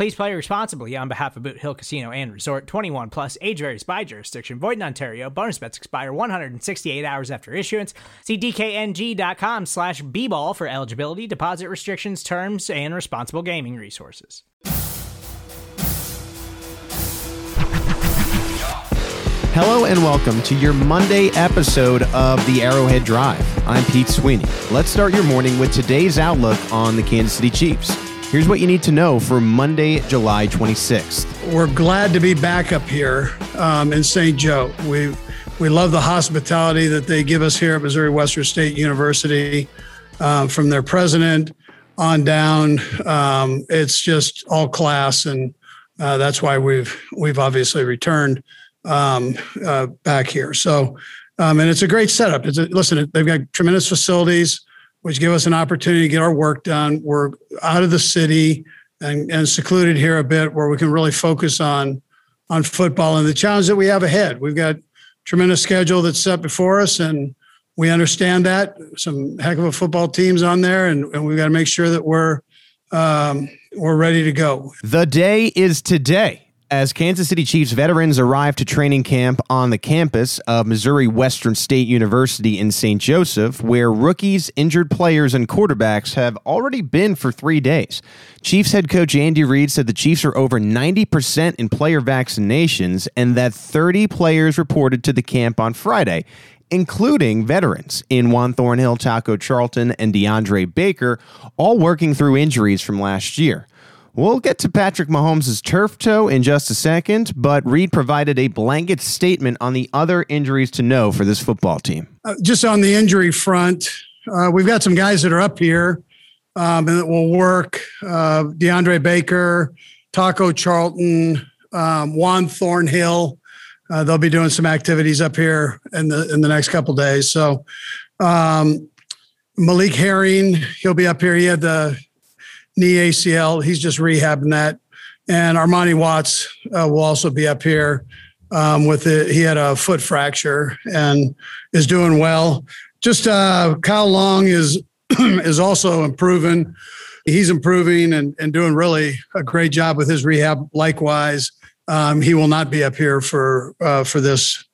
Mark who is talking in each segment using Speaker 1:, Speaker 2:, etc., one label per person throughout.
Speaker 1: Please play responsibly on behalf of Boot Hill Casino and Resort 21 plus age varies by jurisdiction. Void in Ontario. Bonus bets expire 168 hours after issuance. See DKNG.com slash B ball for eligibility, deposit restrictions, terms, and responsible gaming resources.
Speaker 2: Hello and welcome to your Monday episode of the Arrowhead Drive. I'm Pete Sweeney. Let's start your morning with today's outlook on the Kansas City Chiefs. Here's what you need to know for Monday, July 26th.
Speaker 3: We're glad to be back up here um, in St. Joe. We we love the hospitality that they give us here at Missouri Western State University, um, from their president on down. Um, it's just all class, and uh, that's why we've we've obviously returned um, uh, back here. So, um, and it's a great setup. It's a, listen, they've got tremendous facilities which give us an opportunity to get our work done. We're out of the city and, and secluded here a bit where we can really focus on on football and the challenge that we have ahead. We've got tremendous schedule that's set before us and we understand that some heck of a football teams on there and, and we've got to make sure that we're um, we're ready to go.
Speaker 2: The day is today as Kansas City Chiefs veterans arrive to training camp on the campus of Missouri Western State University in St. Joseph, where rookies, injured players, and quarterbacks have already been for three days. Chiefs head coach Andy Reid said the Chiefs are over 90% in player vaccinations and that 30 players reported to the camp on Friday. Including veterans in Juan Thornhill, Taco Charlton, and DeAndre Baker, all working through injuries from last year. We'll get to Patrick Mahomes' turf toe in just a second, but Reid provided a blanket statement on the other injuries to know for this football team.
Speaker 3: Uh, just on the injury front, uh, we've got some guys that are up here um, and that will work. Uh, DeAndre Baker, Taco Charlton, um, Juan Thornhill. Uh, they'll be doing some activities up here in the in the next couple days. So um, Malik Herring, he'll be up here. He had the knee ACL. He's just rehabbing that. And Armani Watts uh, will also be up here um, with it. He had a foot fracture and is doing well. Just uh, Kyle Long is is also improving. He's improving and, and doing really a great job with his rehab. Likewise, um, he will not be up here for uh, for this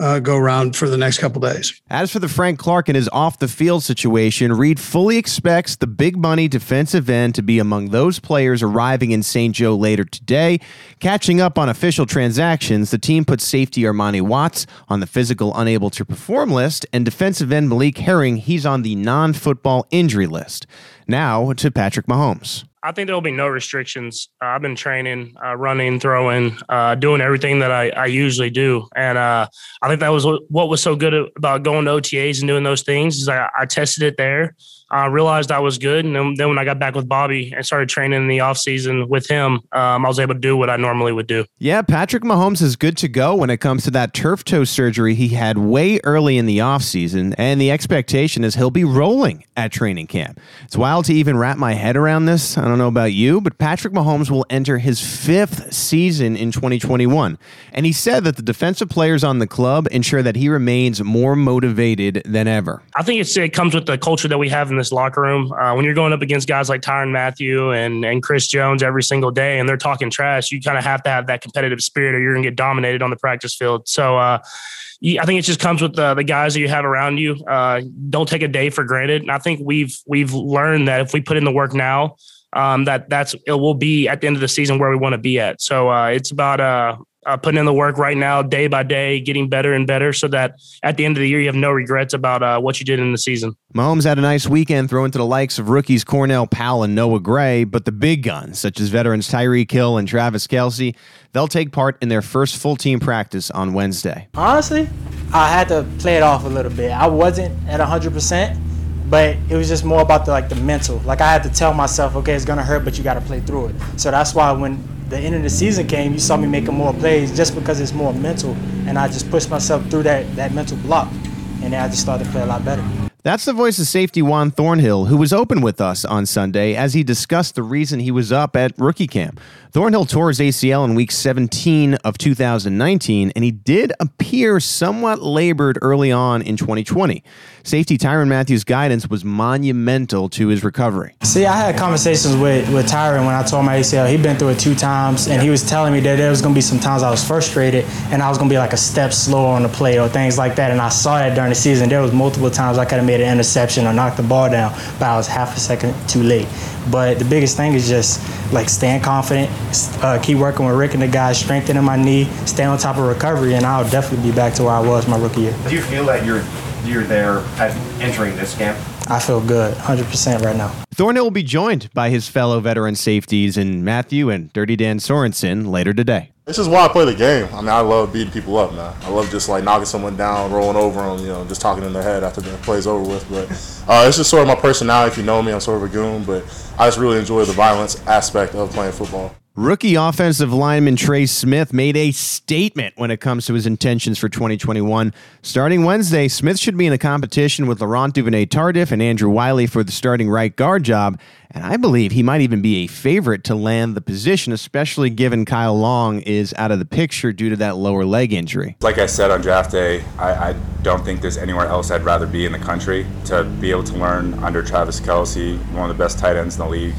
Speaker 3: uh, go around for the next couple days.
Speaker 2: As for the Frank Clark and his off the field situation, Reid fully expects the big money defensive end to be among those players arriving in St. Joe later today. Catching up on official transactions, the team puts safety Armani Watts on the physical unable to perform list, and defensive end Malik Herring, he's on the non football injury list. Now to Patrick Mahomes.
Speaker 4: I think there'll be no restrictions. Uh, I've been training, uh, running, throwing, uh, doing everything that I, I usually do, and uh, I think that was what was so good about going to OTAs and doing those things. Is I, I tested it there, I realized I was good. And then, then, when I got back with Bobby and started training in the offseason with him, um, I was able to do what I normally would do.
Speaker 2: Yeah, Patrick Mahomes is good to go when it comes to that turf toe surgery he had way early in the offseason. And the expectation is he'll be rolling at training camp. It's wild to even wrap my head around this. I don't know about you, but Patrick Mahomes will enter his fifth season in 2021. And he said that the defensive players on the club ensure that he remains more motivated than ever.
Speaker 4: I think it comes with the culture that we have in this locker room. Uh, when you're going up against guys like Tyrann Mathieu and and Chris Jones every single day, and they're talking trash, you kind of have to have that competitive spirit, or you're going to get dominated on the practice field. So. Uh, I think it just comes with the, the guys that you have around you. Uh, don't take a day for granted. And I think we've we've learned that if we put in the work now, um, that that's it will be at the end of the season where we want to be at. So uh, it's about uh, uh, putting in the work right now, day by day, getting better and better, so that at the end of the year you have no regrets about uh, what you did in the season.
Speaker 2: Mahomes had a nice weekend throwing to the likes of rookies Cornell Powell and Noah Gray, but the big guns, such as veterans Tyreek Hill and Travis Kelce, they'll take part in their first full team practice on Wednesday.
Speaker 5: Honestly, I had to play it off a little bit. I wasn't at 100%, but it was just more about the like the mental. Like I had to tell myself, okay, it's gonna hurt, but you got to play through it. So that's why when the end of the season came, you saw me making more plays just because it's more mental, and I just pushed myself through that that mental block, and then I just started to play a lot better.
Speaker 2: That's the voice of safety Juan Thornhill, who was open with us on Sunday as he discussed the reason he was up at rookie camp. Thornhill tore his ACL in week 17 of 2019, and he did appear somewhat labored early on in 2020. Safety Tyrann Mathieu's guidance was monumental to his recovery.
Speaker 5: See, I had conversations with, with Tyrann when I tore my ACL. He'd been through it two times, and he was telling me that there was going to be some times I was frustrated and I was going to be like a step slower on the play or things like that. And I saw that during the season. There was multiple times I could have made an interception or knocked the ball down, but I was half a second too late. But the biggest thing is just like staying confident, uh, keep working with Rick and the guys, strengthening my knee, stay on top of recovery, and I'll definitely be back to where I was my rookie year.
Speaker 6: Do you feel that you're you're there at entering this camp?
Speaker 5: I feel good, 100% right now.
Speaker 2: Thornhill will be joined by his fellow veteran safeties in Mathieu and Dirty Dan Sorensen later today.
Speaker 7: This is why I play the game. I mean, I love beating people up, man. I love just like knocking someone down, rolling over them, you know, just talking in their head after the play's over with. But uh, it's just sort of my personality. If you know me, I'm sort of a goon, but I just really enjoy the violence aspect of playing football.
Speaker 2: Rookie offensive lineman Trey Smith made a statement when it comes to his intentions for 2021. Starting Wednesday, Smith should be in a competition with Laurent Duvernay Tardif and Andrew Wiley for the starting right guard job, and I believe he might even be a favorite to land the position, especially given Kyle Long is out of the picture due to that lower leg injury.
Speaker 8: Like I said on draft day, I, I don't think there's anywhere else I'd rather be in the country to be able to learn under Travis Kelce, one of the best tight ends in the league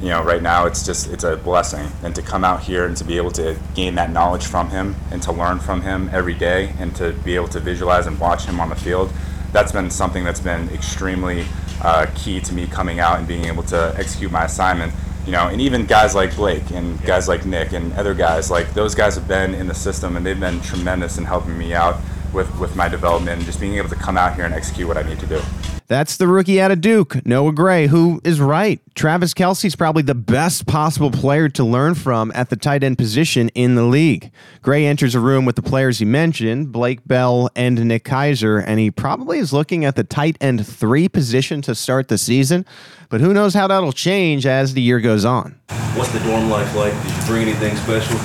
Speaker 8: you know, right now it's just it's a blessing, and to come out here and to be able to gain that knowledge from him and to learn from him every day, and to be able to visualize and watch him on the field, that's been something that's been extremely uh, key to me coming out and being able to execute my assignment. You know, and even guys like Blake and guys like Nick and other guys, like those guys have been in the system and they've been tremendous in helping me out with, with my development and just being able to come out here and execute what I need to do.
Speaker 2: That's the rookie out of Duke, Noah Gray, who is right. Travis Kelce's probably the best possible player to learn from at the tight end position in the league. Gray enters a room with the players he mentioned, Blake Bell and Nick Keizer, and he probably is looking at the tight end three position to start the season. But who knows how that'll change as the year goes on.
Speaker 9: What's the dorm life like? Did you bring anything special?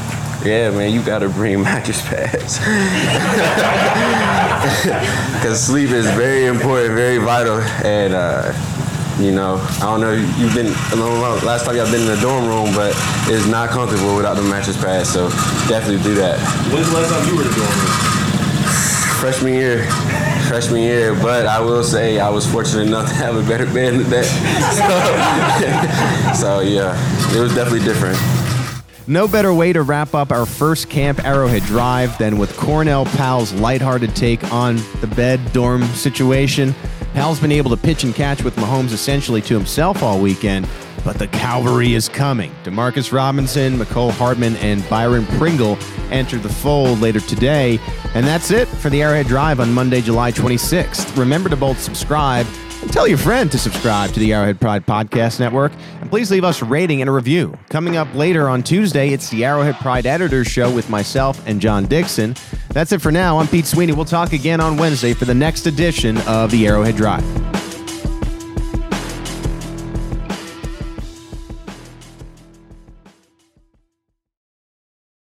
Speaker 10: Yeah, man, you gotta bring mattress pads. Because sleep is very important, very vital. And, uh, you know, I don't know, you've been, alone, last time y'all been in the dorm room, but it's not comfortable without the mattress pads, so definitely do that.
Speaker 9: When's the last time you were in the dorm room?
Speaker 10: Freshman year. Freshman year, but I will say I was fortunate enough to have a better bed than that. So, so yeah, it was definitely different.
Speaker 2: No better way to wrap up our first Camp Arrowhead drive than with Cornell Powell's lighthearted take on the bed dorm situation. Powell's been able to pitch and catch with Mahomes essentially to himself all weekend, but the cavalry is coming. Demarcus Robinson, Mecole Hardman, and Byron Pringle enter the fold later today. And that's it for the Arrowhead Drive on Monday, July 26th. Remember to both subscribe and tell your friend to subscribe to the Arrowhead Pride Podcast Network. And please leave us a rating and a review. Coming up later on Tuesday, it's the Arrowhead Pride Editors Show with myself and John Dixon. That's it for now. I'm Pete Sweeney. We'll talk again on Wednesday for the next edition of the Arrowhead Drive.